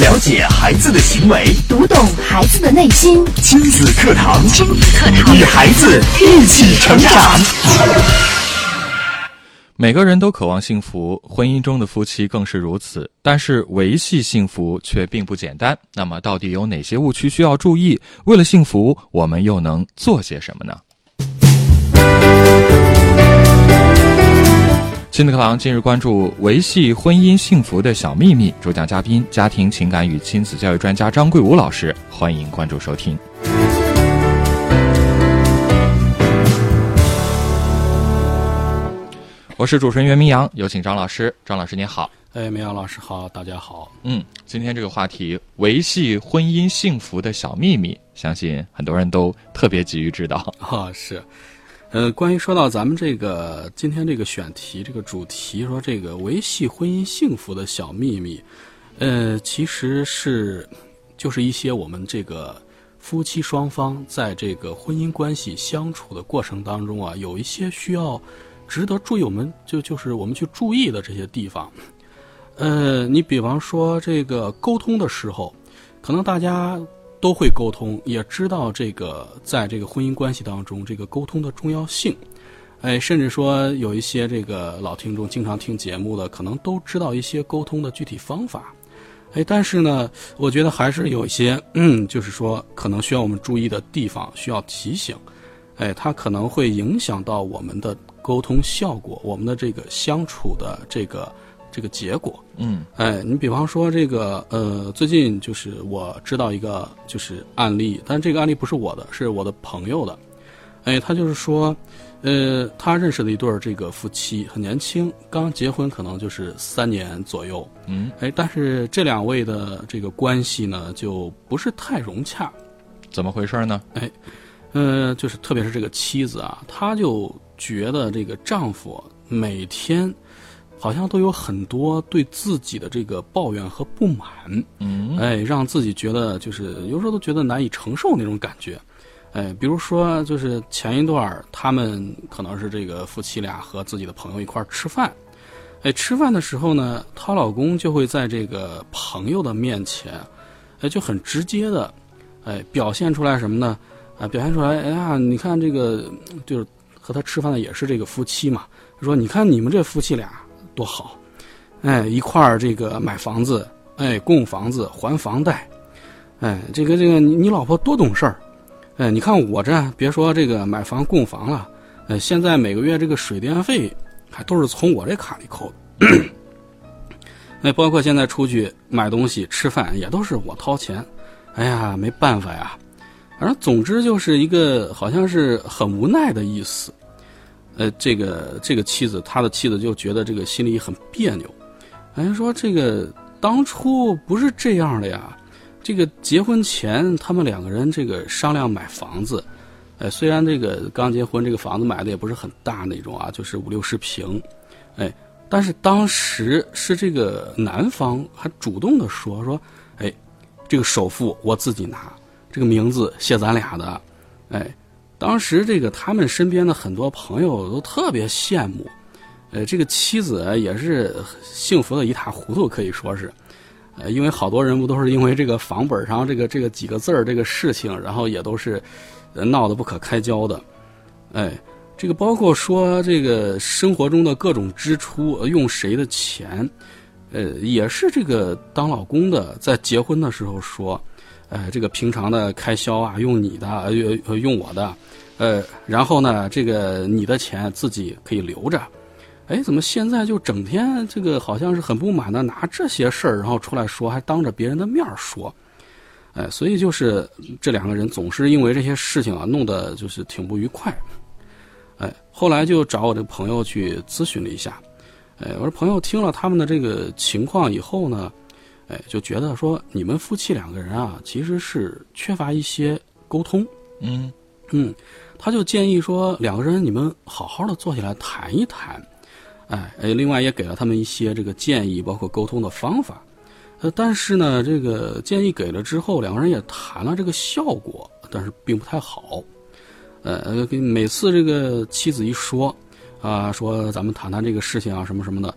了解孩子的行为，读懂孩子的内心。亲子课堂，亲子课堂，与孩子一起成长。每个人都渴望幸福，婚姻中的夫妻更是如此。但是维系幸福却并不简单。那么，到底有哪些误区需要注意？为了幸福，我们又能做些什么呢？亲子课堂今日关注维系婚姻幸福的小秘密，主讲嘉宾家庭情感与亲子教育专家张桂武老师，欢迎关注收听。我是主持人袁明阳，有请张老师。张老师您好，哎，明阳老师好，大家好。嗯，今天这个话题维系婚姻幸福的小秘密，相信很多人都特别急于知道。啊，是。呃，关于说到咱们这个今天这个选题这个主题，说这个维系婚姻幸福的小秘密，呃，其实是就是一些我们这个夫妻双方在这个婚姻关系相处的过程当中啊，有一些需要。值得注意，我们就就是我们去注意的这些地方，呃，你比方说这个沟通的时候，可能大家都会沟通，也知道这个在这个婚姻关系当中，这个沟通的重要性，哎，甚至说有一些这个老听众经常听节目的，可能都知道一些沟通的具体方法，哎，但是呢，我觉得还是有一些，嗯，就是说可能需要我们注意的地方，需要提醒，哎，它可能会影响到我们的。沟通效果，我们的这个相处的这个这个结果，嗯，哎，你比方说这个，呃，最近就是我知道一个就是案例，但这个案例不是我的，是我的朋友的，哎，他就是说，呃，他认识了一对这个夫妻，很年轻，刚结婚，可能就是三年左右，嗯，哎，但是这两位的这个关系呢，就不是太融洽，怎么回事呢？哎，呃，就是特别是这个妻子啊，她就。觉得这个丈夫每天好像都有很多对自己的这个抱怨和不满，嗯，哎，让自己觉得就是有时候都觉得难以承受那种感觉，哎，比如说就是前一段他们可能是这个夫妻俩和自己的朋友一块吃饭，哎，吃饭的时候呢，她老公就会在这个朋友的面前，哎，就很直接的，哎，表现出来什么呢？啊，表现出来，哎呀，你看这个就是。和他吃饭的也是这个夫妻嘛，说你看你们这夫妻俩多好，哎，一块儿这个买房子，哎，供房子还房贷，哎，这个这个你你老婆多懂事儿，哎，你看我这别说这个买房供房了，哎，现在每个月这个水电费还都是从我这卡里扣的，那，包括现在出去买东西吃饭也都是我掏钱，哎呀，没办法呀，反正总之就是一个好像是很无奈的意思。呃，这个这个妻子，他的妻子就觉得这个心里很别扭，哎，说这个当初不是这样的呀，这个结婚前他们两个人这个商量买房子，哎，虽然这个刚结婚，这个房子买的也不是很大那种啊，就是五六十平，哎，但是当时是这个男方还主动的说说，哎，这个首付我自己拿，这个名字写咱俩的，哎。当时这个他们身边的很多朋友都特别羡慕，呃，这个妻子也是幸福的一塌糊涂，可以说是，呃，因为好多人不都是因为这个房本上这个这个几个字儿这个事情，然后也都是闹得不可开交的，哎，这个包括说这个生活中的各种支出用谁的钱，呃，也是这个当老公的在结婚的时候说。呃，这个平常的开销啊，用你的，用用我的，呃，然后呢，这个你的钱自己可以留着。哎，怎么现在就整天这个好像是很不满的拿这些事儿，然后出来说，还当着别人的面说，哎，所以就是这两个人总是因为这些事情啊，弄得就是挺不愉快。哎，后来就找我这个朋友去咨询了一下，哎，我说朋友听了他们的这个情况以后呢。哎，就觉得说你们夫妻两个人啊，其实是缺乏一些沟通。嗯嗯，他就建议说两个人你们好好的坐下来谈一谈。哎哎，另外也给了他们一些这个建议，包括沟通的方法。呃，但是呢，这个建议给了之后，两个人也谈了这个效果，但是并不太好。呃，每次这个妻子一说啊，说咱们谈谈这个事情啊，什么什么的。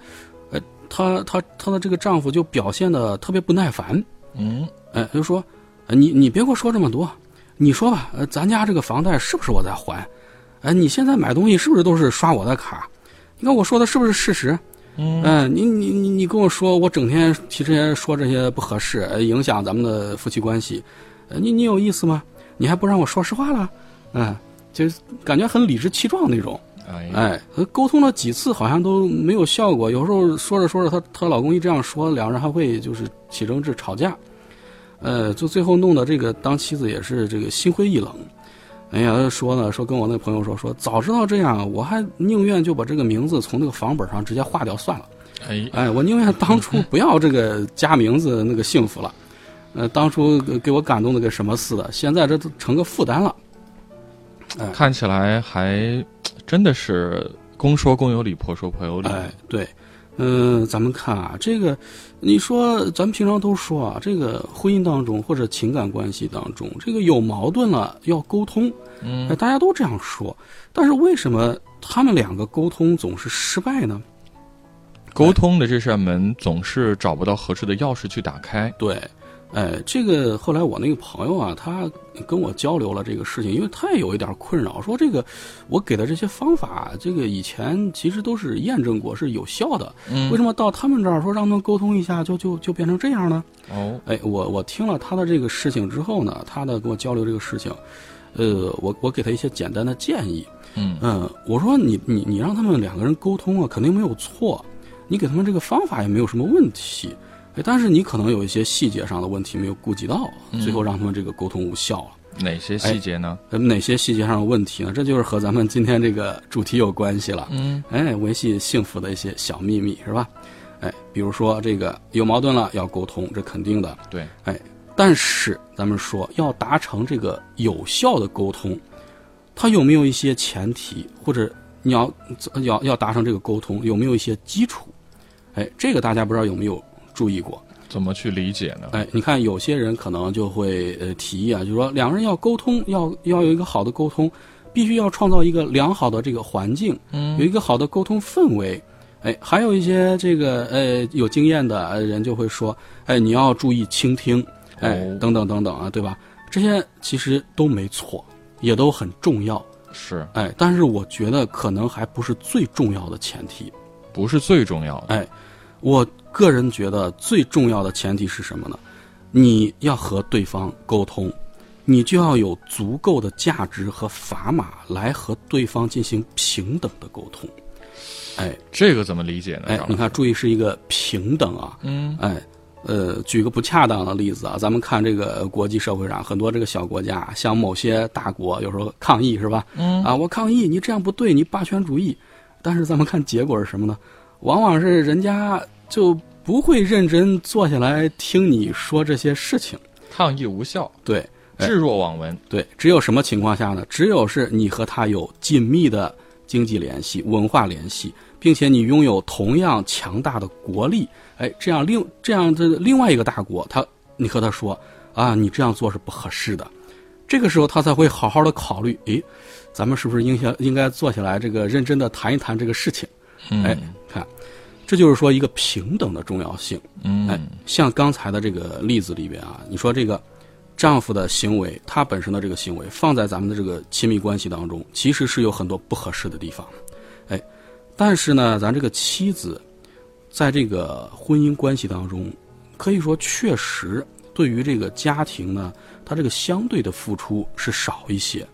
她她她的这个丈夫就表现的特别不耐烦，嗯，哎，就说，呃你你别给我说这么多，你说吧，呃，咱家这个房贷是不是我在还？哎，你现在买东西是不是都是刷我的卡？你看我说的是不是事实？嗯，你你你你跟我说，我整天提这些说这些不合适，呃影响咱们的夫妻关系，呃，你你有意思吗？你还不让我说实话了？嗯，就是感觉很理直气壮那种。哎，沟通了几次好像都没有效果。有时候说着说着，她她老公一这样说，两人还会就是起争执、吵架。呃，就最后弄得这个当妻子也是这个心灰意冷。哎呀，说呢，说跟我那朋友说，说早知道这样，我还宁愿就把这个名字从那个房本上直接划掉算了。哎，哎，我宁愿当初不要这个加名字那个幸福了。呃，当初给我感动的跟什么似的，现在这都成个负担了。看起来还真的是公说公有理，婆说婆有理。哎，对，嗯、咱们看啊，这个，你说咱们平常都说啊，这个婚姻当中或者情感关系当中，这个有矛盾了要沟通，嗯哎，大家都这样说，但是为什么他们两个沟通总是失败呢？沟通的这扇门总是找不到合适的钥匙去打开。对，哎，这个后来我那个朋友啊，他跟我交流了这个事情，因为他也有一点困扰，说这个我给的这些方法，这个以前其实都是验证过是有效的，嗯。为什么到他们这儿说让他们沟通一下，就就就变成这样呢？哦，哎，我我听了他的这个事情之后呢，他的跟我交流这个事情，呃，我我给他一些简单的建议，嗯。嗯，我说你你你让他们两个人沟通啊，肯定没有错，你给他们这个方法也没有什么问题，哎，但是你可能有一些细节上的问题没有顾及到，最后让他们这个沟通无效了。哪些细节呢？呃，哪些细节上的问题呢？这就是和咱们今天这个主题有关系了。嗯，哎，维系幸福的一些小秘密是吧？哎，比如说这个有矛盾了要沟通，这肯定的。对，哎，但是咱们说要达成这个有效的沟通，它有没有一些前提，或者你要要要达成这个沟通有没有一些基础？哎，这个大家不知道有没有注意过？怎么去理解呢？哎，你看有些人可能就会呃提议啊，就是说两个人要沟通，要要有一个好的沟通，必须要创造一个良好的这个环境，嗯有一个好的沟通氛围。哎，还有一些这个呃有经验的呃人就会说，哎，你要注意倾听，哎，哦等等等等啊，对吧？这些其实都没错，也都很重要，是哎，但是我觉得可能还不是最重要的前提。不是最重要的？哎，我个人觉得最重要的前提是什么呢？你要和对方沟通，你就要有足够的价值和砝码来和对方进行平等的沟通。哎这个怎么理解呢？哎你看，注意是一个平等啊。嗯哎，呃，举个不恰当的例子啊，咱们看这个国际社会上很多这个小国家，像某些大国有时候抗议是吧？嗯啊，我抗议，你这样不对，你霸权主义。但是咱们看结果是什么呢？往往是人家就不会认真坐下来听你说这些事情。抗议无效，对哎置若罔闻。对，只有什么情况下呢？只有是你和他有紧密的经济联系、文化联系，并且你拥有同样强大的国力，哎，这样另这样的另外一个大国，他你和他说啊，你这样做是不合适的，这个时候他才会好好的考虑，诶，咱们是不是应该应该坐下来这个认真的谈一谈这个事情？嗯哎，看，这就是说一个平等的重要性。嗯哎，像刚才的这个例子里边啊，你说这个丈夫的行为，他本身的这个行为，放在咱们的这个亲密关系当中，其实是有很多不合适的地方。哎，但是呢，咱这个妻子，在这个婚姻关系当中，可以说确实对于这个家庭呢，他这个相对的付出是少一些。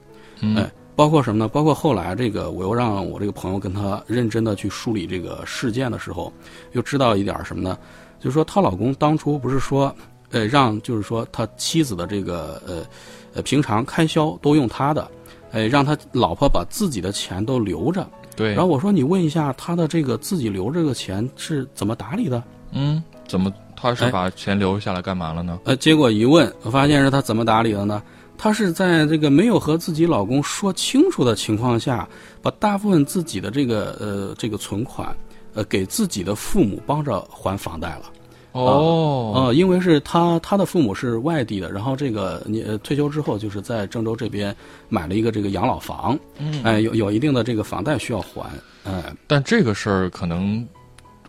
嗯哎，包括什么呢？包括后来这个，我又让我这个朋友跟他认真的去梳理这个事件的时候，又知道一点什么呢？就是说她老公当初不是说，呃，让就是说他妻子的这个呃呃平常开销都用他的，哎，让他老婆把自己的钱都留着。对，然后我说你问一下他的这个自己留这个钱是怎么打理的？嗯，怎么他是哎把钱留下来干嘛了呢？呃，结果一问，我发现是他怎么打理的呢？她是在这个没有和自己老公说清楚的情况下，把大部分自己的这个呃这个存款，呃给自己的父母帮着还房贷了。哦，呃，因为是她她的父母是外地的，然后这个你呃退休之后就是在郑州这边买了一个这个养老房，嗯，哎、有有一定的这个房贷需要还，哎、但这个事儿可能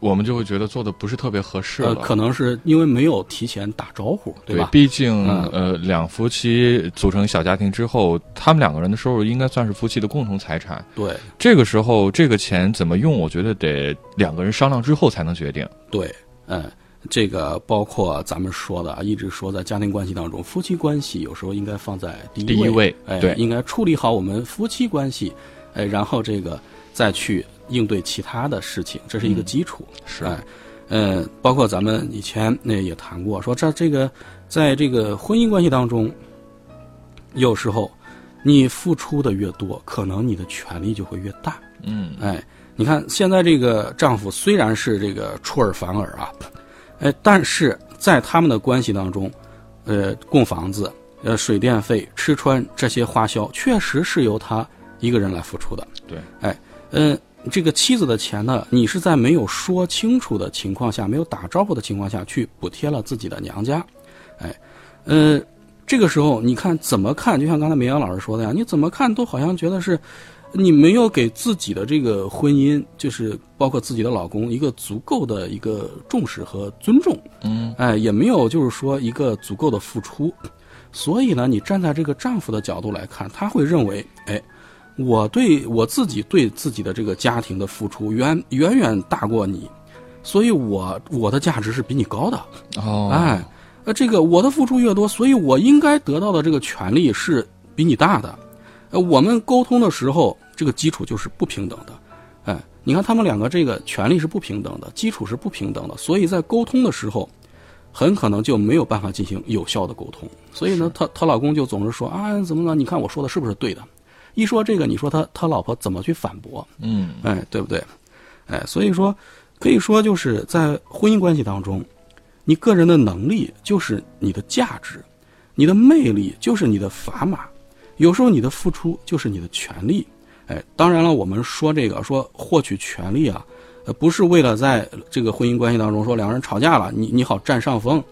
我们就会觉得做的不是特别合适了。呃，可能是因为没有提前打招呼，对吧？毕竟、嗯呃，两夫妻组成小家庭之后，他们两个人的收入应该算是夫妻的共同财产。对这个时候，这个钱怎么用，我觉得得两个人商量之后才能决定。对，嗯。这个包括咱们说的啊，一直说在家庭关系当中，夫妻关系有时候应该放在第一第一位哎，对应该处理好我们夫妻关系，哎，然后这个再去应对其他的事情，这是一个基础。是哎，呃，包括咱们以前那也谈过，说这这个在这个婚姻关系当中，有时候你付出的越多，可能你的权利就会越大。嗯，哎，你看现在这个丈夫虽然是这个出尔反尔啊，哎，但是在他们的关系当中，呃，供房子、呃，水电费、吃穿这些花销，确实是由他一个人来付出的。对，哎，嗯、这个妻子的钱呢，你是在没有说清楚的情况下，没有打招呼的情况下去补贴了自己的娘家，哎，呃，这个时候你看怎么看？就像刚才梅阳老师说的呀，你怎么看都好像觉得是你没有给自己的这个婚姻，就是包括自己的老公一个足够的一个重视和尊重，嗯，哎，也没有就是说一个足够的付出，所以呢，你站在这个丈夫的角度来看，他会认为，哎，我对我自己对自己的这个家庭的付出远远远大过你，所以我我的价值是比你高的，哦，哎，呃，这个我的付出越多，所以我应该得到的这个权利是比你大的。呃，我们沟通的时候，这个基础就是不平等的。哎，你看他们两个这个权利是不平等的，基础是不平等的，所以在沟通的时候，很可能就没有办法进行有效的沟通。所以呢，她她老公就总是说啊，怎么了？你看我说的是不是对的？一说这个，你说他他老婆怎么去反驳？嗯，哎，对不对？哎，所以说，可以说就是在婚姻关系当中，你个人的能力就是你的价值，你的魅力就是你的砝码，有时候你的付出就是你的权利。哎，当然了，我们说这个说获取权利啊，呃，不是为了在这个婚姻关系当中说两个人吵架了，你你好占上风，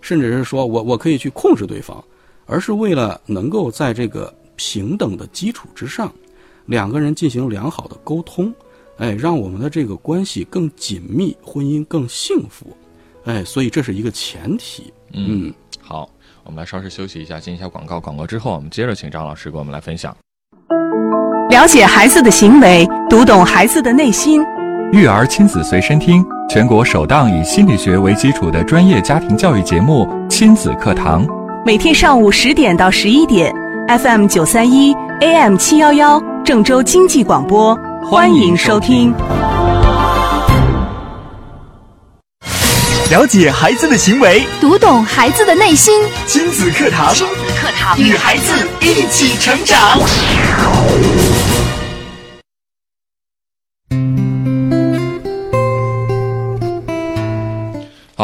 甚至是说我我可以去控制对方，而是为了能够在这个平等的基础之上，两个人进行良好的沟通，哎，让我们的这个关系更紧密，婚姻更幸福，哎，所以这是一个前提。嗯，好，我们来稍事休息一下，进一下广告。广告之后，我们接着请张老师给我们来分享了解孩子的行为，读懂孩子的内心。育儿亲子随身听，全国首档以心理学为基础的专业家庭教育节目《亲子课堂》。每天上午十点到十一点，FM 九三一，AM 七幺幺，郑州经济广播，欢迎收听。了解孩子的行为，读懂孩子的内心。亲子课堂，亲子课堂，与孩子一起成长。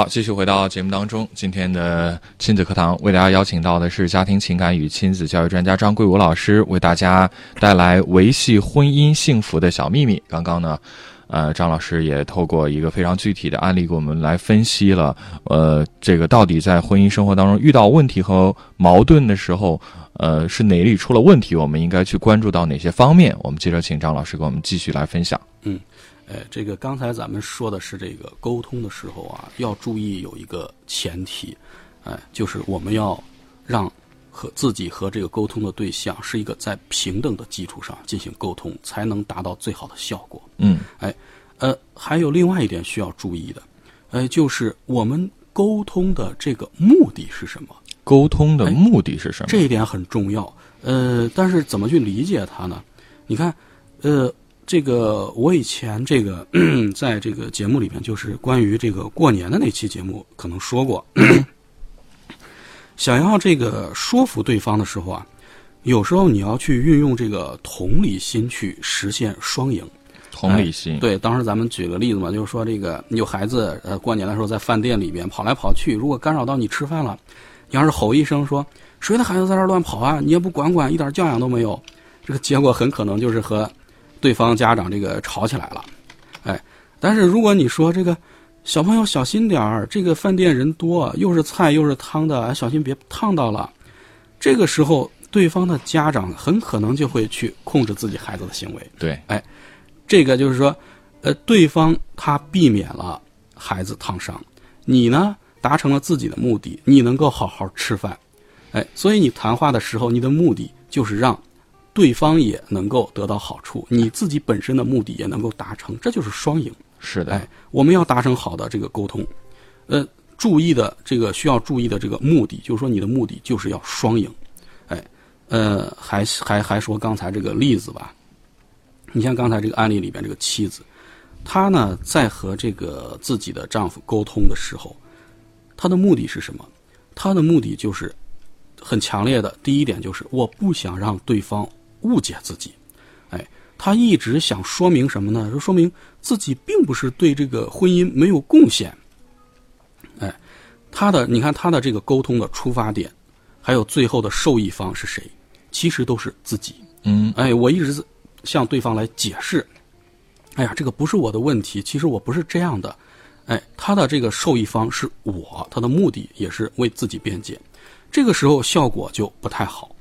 好，继续回到节目当中。今天的亲子课堂为大家邀请到的是家庭情感与亲子教育专家张桂武老师，为大家带来维系婚姻幸福的小秘密。刚刚呢，呃，张老师也透过一个非常具体的案例，给我们来分析了，呃，这个到底在婚姻生活当中遇到问题和矛盾的时候，呃，是哪里出了问题？我们应该去关注到哪些方面？我们接着请张老师给我们继续来分享。嗯哎，这个刚才咱们说的是这个沟通的时候啊，要注意有一个前提，哎，就是我们要让和自己和这个沟通的对象是一个在平等的基础上进行沟通，才能达到最好的效果。嗯哎呃，还有另外一点需要注意的，哎，就是我们沟通的这个目的是什么？沟通的目的是什么？这一点很重要。呃，但是怎么去理解它呢？你看，呃，这个我以前这个 在这个节目里面，就是关于这个过年的那期节目，可能说过，想要这个说服对方的时候啊，有时候你要去运用这个同理心去实现双赢。同理心。对，当时咱们举个例子嘛，就是说这个有孩子呃过年的时候在饭店里边跑来跑去，如果干扰到你吃饭了，你要是吼一声说谁的孩子在这儿乱跑啊，你也不管管，一点教养都没有，这个结果很可能就是和对方家长这个吵起来了，哎，但是如果你说这个小朋友小心点儿，这个饭店人多，又是菜又是汤的，哎小心别烫到了，这个时候对方的家长很可能就会去控制自己孩子的行为。对，哎这个就是说，呃，对方他避免了孩子烫伤，你呢达成了自己的目的，你能够好好吃饭，哎，所以你谈话的时候，你的目的就是让对方也能够得到好处，你自己本身的目的也能够达成，这就是双赢。是的，哎，我们要达成好的这个沟通，呃，注意的这个需要注意的这个目的，就是说你的目的就是要双赢，哎，呃，还还还说刚才这个例子吧，你像刚才这个案例里边这个妻子，她呢在和这个自己的丈夫沟通的时候，她的目的是什么？她的目的就是很强烈的，第一点就是我不想让对方误解自己，哎，他一直想说明什么呢？就说明自己并不是对这个婚姻没有贡献，哎，他的你看他的这个沟通的出发点，还有最后的受益方是谁？其实都是自己。嗯，哎，我一直向对方来解释，哎呀，这个不是我的问题，其实我不是这样的，哎，他的这个受益方是我，他的目的也是为自己辩解，这个时候效果就不太好，哎，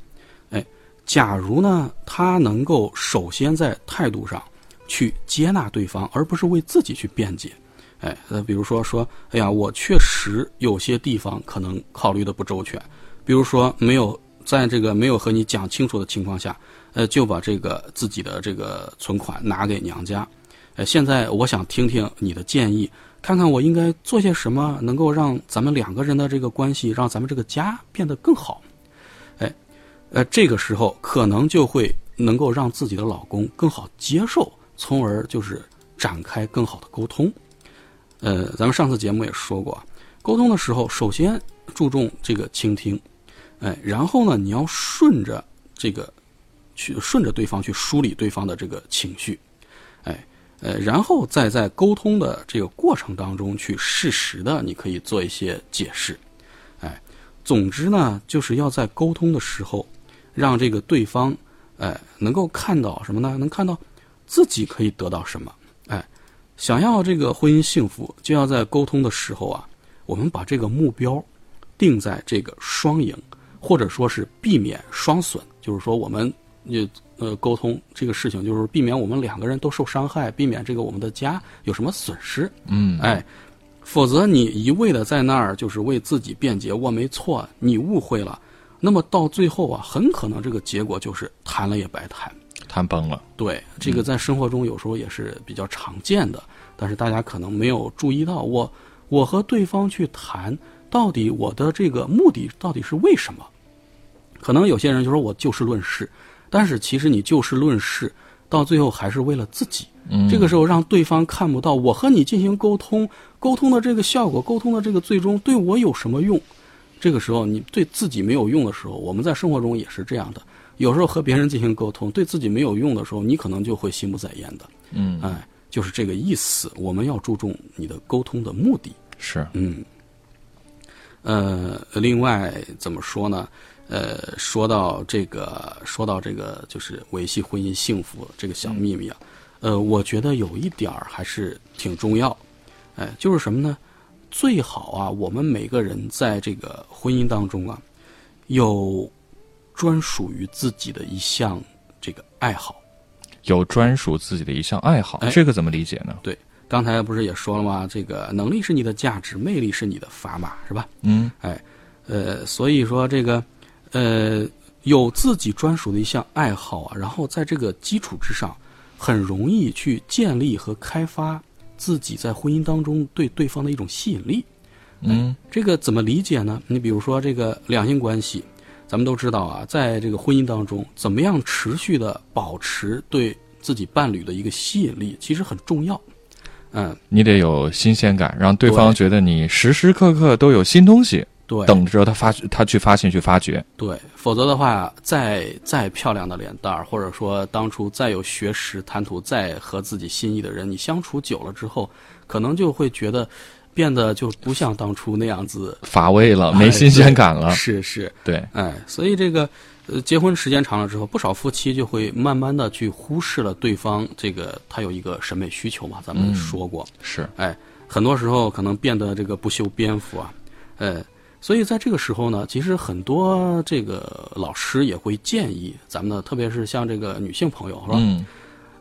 假如呢，他能够首先在态度上去接纳对方，而不是为自己去辩解，哎，呃，比如说说，哎呀，我确实有些地方可能考虑的不周全，比如说没有在这个没有和你讲清楚的情况下。呃，就把这个自己的这个存款拿给娘家，呃，现在我想听听你的建议，看看我应该做些什么，能够让咱们两个人的这个关系，让咱们这个家变得更好。呃，这个时候可能就会能够让自己的老公更好接受，从而就是展开更好的沟通。呃，咱们上次节目也说过，沟通的时候首先注重这个倾听，哎，然后呢，你要顺着这个。去顺着对方去梳理对方的这个情绪，哎，呃，然后再在沟通的这个过程当中去适时的，你可以做一些解释，哎，总之呢，就是要在沟通的时候，让这个对方，哎，能够看到什么呢？能看到自己可以得到什么？哎，想要这个婚姻幸福，就要在沟通的时候啊，我们把这个目标定在这个双赢，或者说是避免双损，就是说我们。也呃，沟通这个事情，就是避免我们两个人都受伤害，避免这个我们的家有什么损失。嗯，哎，否则你一味的在那儿就是为自己辩解，我没错，你误会了，那么到最后啊，很可能这个结果就是谈了也白谈，谈崩了。对，这个在生活中有时候也是比较常见的，但是大家可能没有注意到，我我和对方去谈，到底我的这个目的到底是为什么？可能有些人就说我就事论事。但是其实你就事论事，到最后还是为了自己。嗯，这个时候让对方看不到我和你进行沟通，沟通的这个效果，沟通的这个最终对我有什么用？这个时候你对自己没有用的时候，我们在生活中也是这样的。有时候和别人进行沟通，对自己没有用的时候，你可能就会心不在焉的。嗯，哎，就是这个意思。我们要注重你的沟通的目的。是，嗯，呃，另外怎么说呢？呃，说到这个，说到这个，就是维系婚姻幸福这个小秘密啊，呃，我觉得有一点儿还是挺重要，哎，就是什么呢？最好啊，我们每个人在这个婚姻当中啊，有专属于自己的一项这个爱好，有专属自己的一项爱好，哎这个怎么理解呢？对，刚才不是也说了吗？这个能力是你的价值，魅力是你的砝码，是吧？嗯，哎，呃，所以说这个。呃，有自己专属的一项爱好啊，然后在这个基础之上，很容易去建立和开发自己在婚姻当中对对方的一种吸引力。嗯，这个怎么理解呢？你比如说这个两性关系，咱们都知道啊，在这个婚姻当中，怎么样持续的保持对自己伴侣的一个吸引力，其实很重要。嗯，你得有新鲜感，让对对方觉得你时时刻刻都有新东西，对，等着他发他去发现去发掘。对，否则的话，再再漂亮的脸蛋儿，或者说当初再有学识、谈吐、再和自己心意的人，你相处久了之后，可能就会觉得变得就不像当初那样子，乏味了，哎没新鲜感了。是是，对，哎，所以这个呃，结婚时间长了之后，不少夫妻就会慢慢的去忽视了对方这个他有一个审美需求嘛，咱们嗯说过，是，哎，很多时候可能变得这个不修边幅啊，呃，所以在这个时候呢，其实很多这个老师也会建议咱们的，特别是像这个女性朋友是吧？嗯，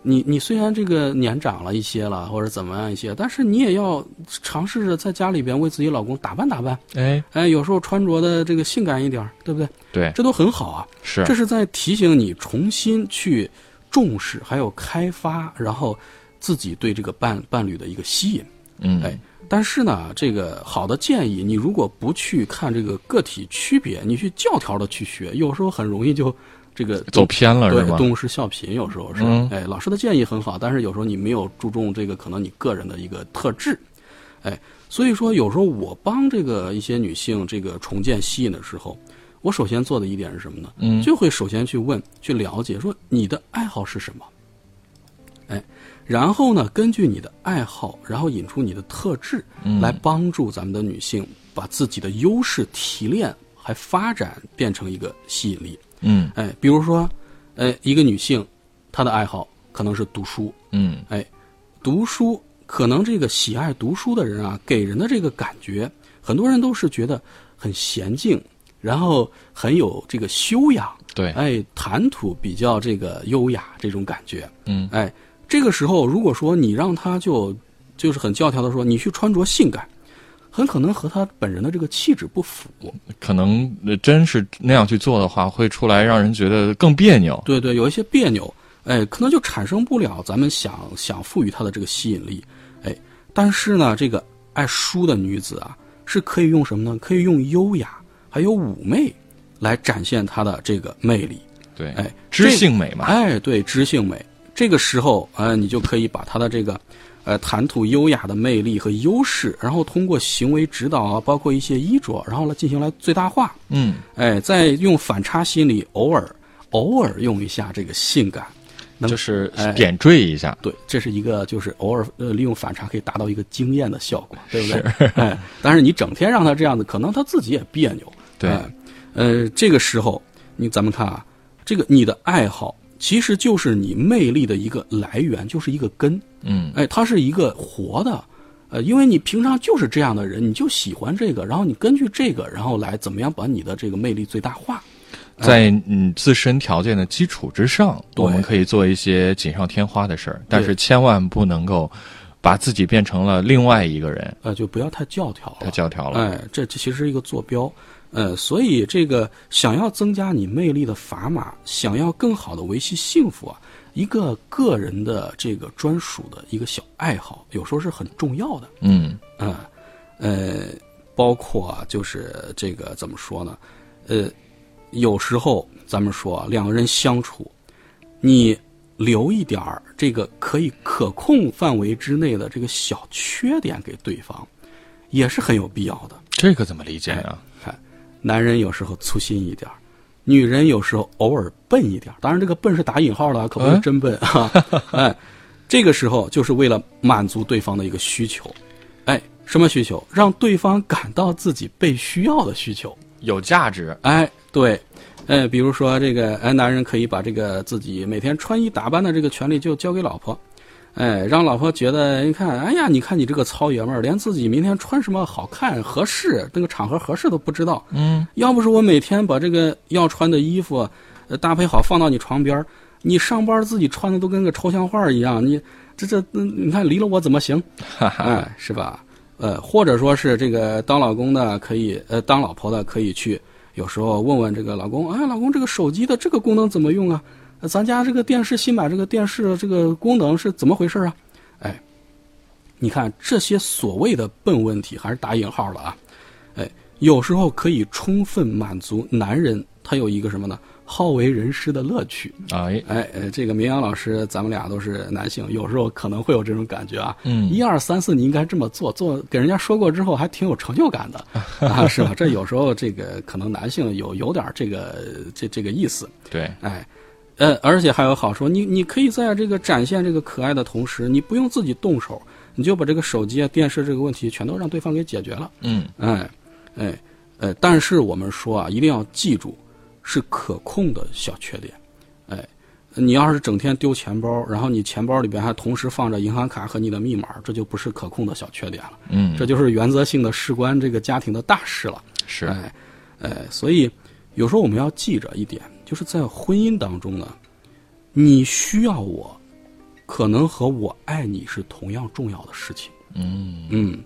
你你虽然这个年长了一些了，或者怎么样一些，但是你也要尝试着在家里边为自己老公打扮打扮，哎，哎，有时候穿着的这个性感一点儿，对不对？对，这都很好啊。是这是在提醒你重新去重视，还有开发，然后自己对这个伴伴侣的一个吸引。嗯，哎，但是呢，这个好的建议，你如果不去看这个个体区别，你去教条的去学，有时候很容易就这个走偏了是对，吗？动物是笑贫，有时候是。嗯哎，老师的建议很好，但是有时候你没有注重这个可能你个人的一个特质。哎，所以说有时候我帮这个一些女性这个重建吸引的时候，我首先做的一点是什么呢？嗯就会首先去问、去了解，说你的爱好是什么？哎，然后呢，根据你的爱好，然后引出你的特质，嗯。来帮助咱们的女性把自己的优势提炼还发展，变成一个吸引力。嗯。哎，比如说，呃，一个女性，她的爱好可能是读书，嗯。哎，读书可能这个喜爱读书的人啊，给人的这个感觉，很多人都是觉得很娴静，然后很有这个修养，对，哎，谈吐比较这个优雅这种感觉，嗯。哎，这个时候如果说你让他就就是很教条的说你去穿着性感，很可能和他本人的这个气质不符。可能呃真是那样去做的话，会出来让人觉得更别扭。对对，有一些别扭，哎，可能就产生不了咱们想想赋予她的这个吸引力，哎，但是呢，这个爱书的女子啊，是可以用什么呢？可以用优雅还有妩媚来展现她的这个魅力，对，哎，知性美嘛。哎，对，知性美，这个时候，呃，你就可以把他的这个。呃，谈吐优雅的魅力和优势，然后通过行为指导啊，包括一些衣着，然后来进行来最大化。嗯，哎，再用反差心理，偶尔偶尔用一下这个性感，能就是哎点缀一下。对，这是一个就是偶尔呃利用反差可以达到一个惊艳的效果，对不对？哎，但是你整天让他这样子，可能他自己也别扭。对哎呃，这个时候你咱们看啊，这个你的爱好其实就是你魅力的一个来源，就是一个根。嗯，哎，它是一个活的，呃，因为你平常就是这样的人，你就喜欢这个，然后你根据这个，然后来怎么样把你的这个魅力最大化。在你自身条件的基础之上，对我们可以做一些锦上添花的事儿，但是千万不能够把自己变成了另外一个人，呃，就不要太教条了，太教条了。哎，这这其实是一个坐标，呃，所以这个想要增加你魅力的砝码，想要更好的维系幸福啊，一个个人的这个专属的一个小爱好，有时候是很重要的。嗯嗯，呃，包括啊，就是这个怎么说呢？呃，有时候咱们说啊，两个人相处，你留一点儿这个可以可控范围之内的这个小缺点给对方，也是很有必要的。这个怎么理解呀？看，男人有时候粗心一点儿，女人有时候偶尔笨一点儿。当然，这个笨是打引号的啊，可不是嗯真笨啊。哎，这个时候就是为了满足对方的一个需求。哎，什么需求？让对方感到自己被需要的需求。有价值。哎，对，哎，比如说这个，哎，男人可以把这个自己每天穿衣打扮的这个权利就交给老婆，哎，让老婆觉得，你看，哎呀，你看你这个糙爷们儿，连自己明天穿什么好看合适，那个场合合适都不知道。嗯，要不是我每天把这个要穿的衣服，呃，搭配好放到你床边儿你上班自己穿的都跟个抽象画一样，你这这，嗯你看离了我怎么行？哈哈，哎，是吧？呃，或者说是这个当老公的可以，呃，当老婆的可以去，有时候问问这个老公，哎，老公，这个手机的这个功能怎么用啊？呃咱家这个电视新买这个电视这个功能是怎么回事啊？哎，你看这些所谓的笨问题，还是打引号了啊，哎，有时候可以充分满足男人他有一个什么呢？好为人师的乐趣。哎，哎，呃，这个明阳老师，咱们俩都是男性，有时候可能会有这种感觉啊。嗯一二三四，你应该这么做，做给人家说过之后，还挺有成就感的 啊，是吧？这有时候这个可能男性有有点这个这这个意思，对，哎，呃，而且还有好处，你你可以在这个展现这个可爱的同时，你不用自己动手，你就把这个手机啊、电视这个问题全都让对方给解决了。嗯哎，哎，呃，但是我们说啊，一定要记住，是可控的小缺点。哎，你要是整天丢钱包，然后你钱包里边还同时放着银行卡和你的密码，这就不是可控的小缺点了，嗯，这就是原则性的事关这个家庭的大事了。是，哎，哎，所以有时候我们要记着一点，就是在婚姻当中呢，你需要我，可能和我爱你是同样重要的事情。嗯嗯，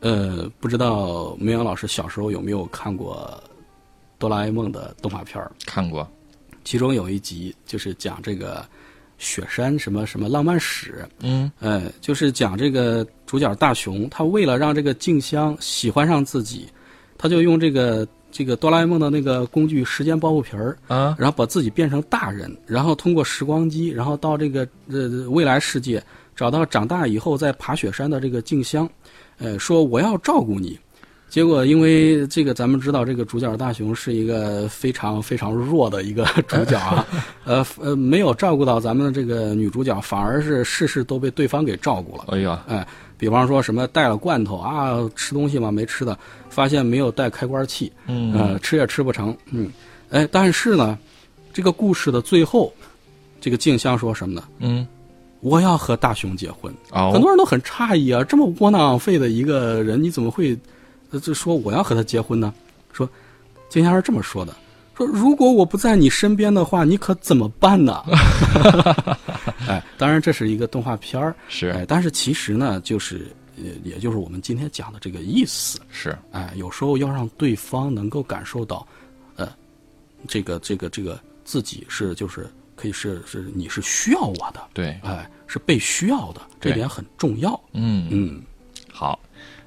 呃，不知道明阳老师小时候有没有看过哆啦 A 梦的动画片儿？看过，其中有一集就是讲这个雪山什么什么浪漫史，嗯呃，就是讲这个主角大雄，他为了让这个静香喜欢上自己，他就用这个这个哆啦 A 梦的那个工具时间包袱皮儿，啊然后把自己变成大人，然后通过时光机，然后到这个呃未来世界，找到长大以后在爬雪山的这个静香，呃，说我要照顾你。结果因为这个，咱们知道这个主角大雄是一个非常非常弱的一个主角啊，呃呃，没有照顾到咱们的这个女主角，反而是事事都被对方给照顾了。哎呀，哎，比方说什么带了罐头啊，吃东西嘛没吃的，发现没有带开关器，嗯呃，吃也吃不成，嗯，哎，但是呢，这个故事的最后，这个静香说什么呢？嗯我要和大雄结婚。哦，很多人都很诧异啊，这么窝囊废的一个人，你怎么会，呃，就说我要和他结婚呢？说，静香是这么说的，说如果我不在你身边的话，你可怎么办呢？哎，当然这是一个动画片儿，是哎，但是其实呢，就是呃，也就是我们今天讲的这个意思。是，哎，有时候要让对方能够感受到，呃，这个这个这个自己是就是可以是是你是需要我的，对，哎，是被需要的，这点很重要。嗯嗯，好，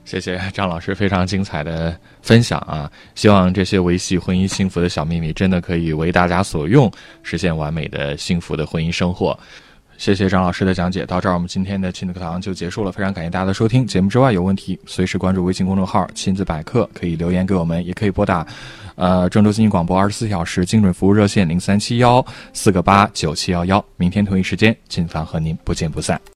谢谢张老师非常精彩的分享啊！希望这些维系婚姻幸福的小秘密真的可以为大家所用，实现完美的幸福的婚姻生活。谢谢张老师的讲解，到这儿我们今天的亲子课堂就结束了。非常感谢大家的收听，节目之外有问题随时关注微信公众号“亲子百科”，可以留言给我们，也可以拨打呃郑州经济广播二十四小时精准服务热线零三七幺四个八九七幺幺。明天同一时间，亲子堂和您不见不散。